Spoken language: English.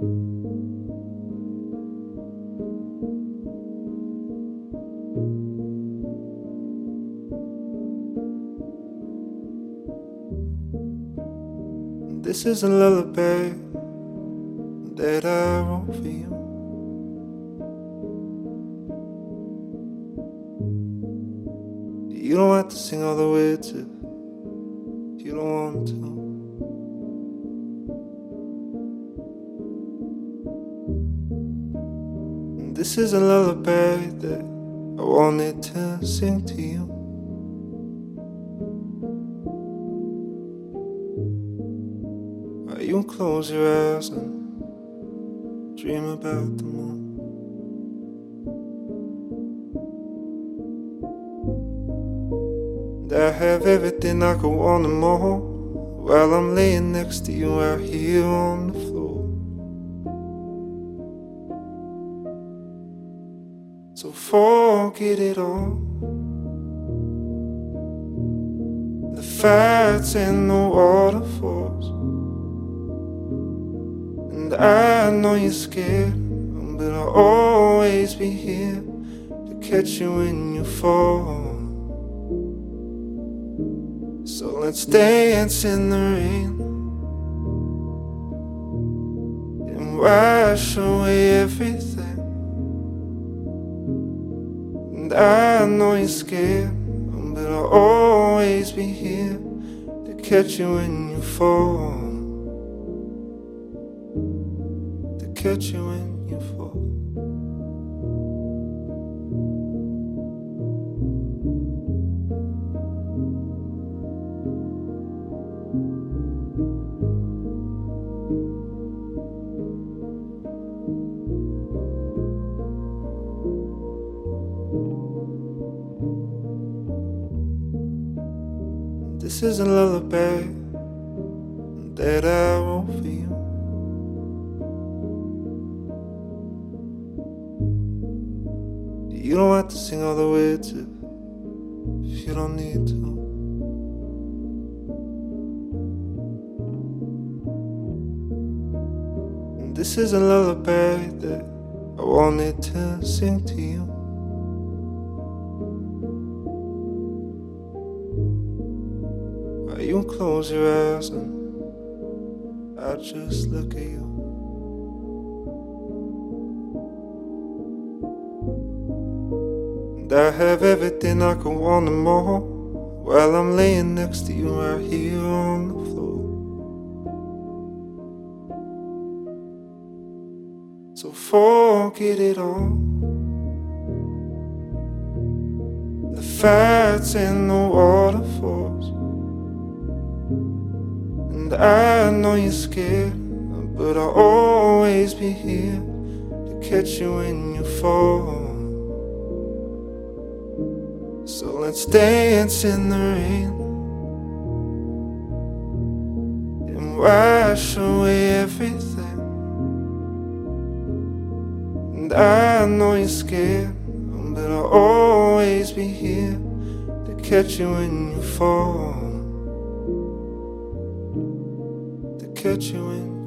This is a lullaby that I wrote for you. You don't have to sing all the words if you don't want to. This is a lullaby that I wanted to sing to you. You close your eyes and dream about the moon. And I have everything I could want and more while I'm laying next to you out here on the floor. Forget it all. The fights and the waterfalls. And I know you're scared, but I'll always be here to catch you when you fall. So let's dance in the rain and wash away everything. And I know you're scared, but I'll always be here to catch you when you fall. To catch you when you fall. This is a lullaby that I wrote for you. You don't have to sing all the words if, if you don't need to. This is a lullaby that I wanted to sing to you. You close your eyes and I just look at you. And I have everything I could want and more while I'm laying next to you right here on the floor. So forget it all. The fights and the waterfalls. And I know you're scared, but I'll always be here to catch you when you fall. So let's dance in the rain and wash away everything. And I know you're scared, but I'll always be here to catch you when you fall. catch you in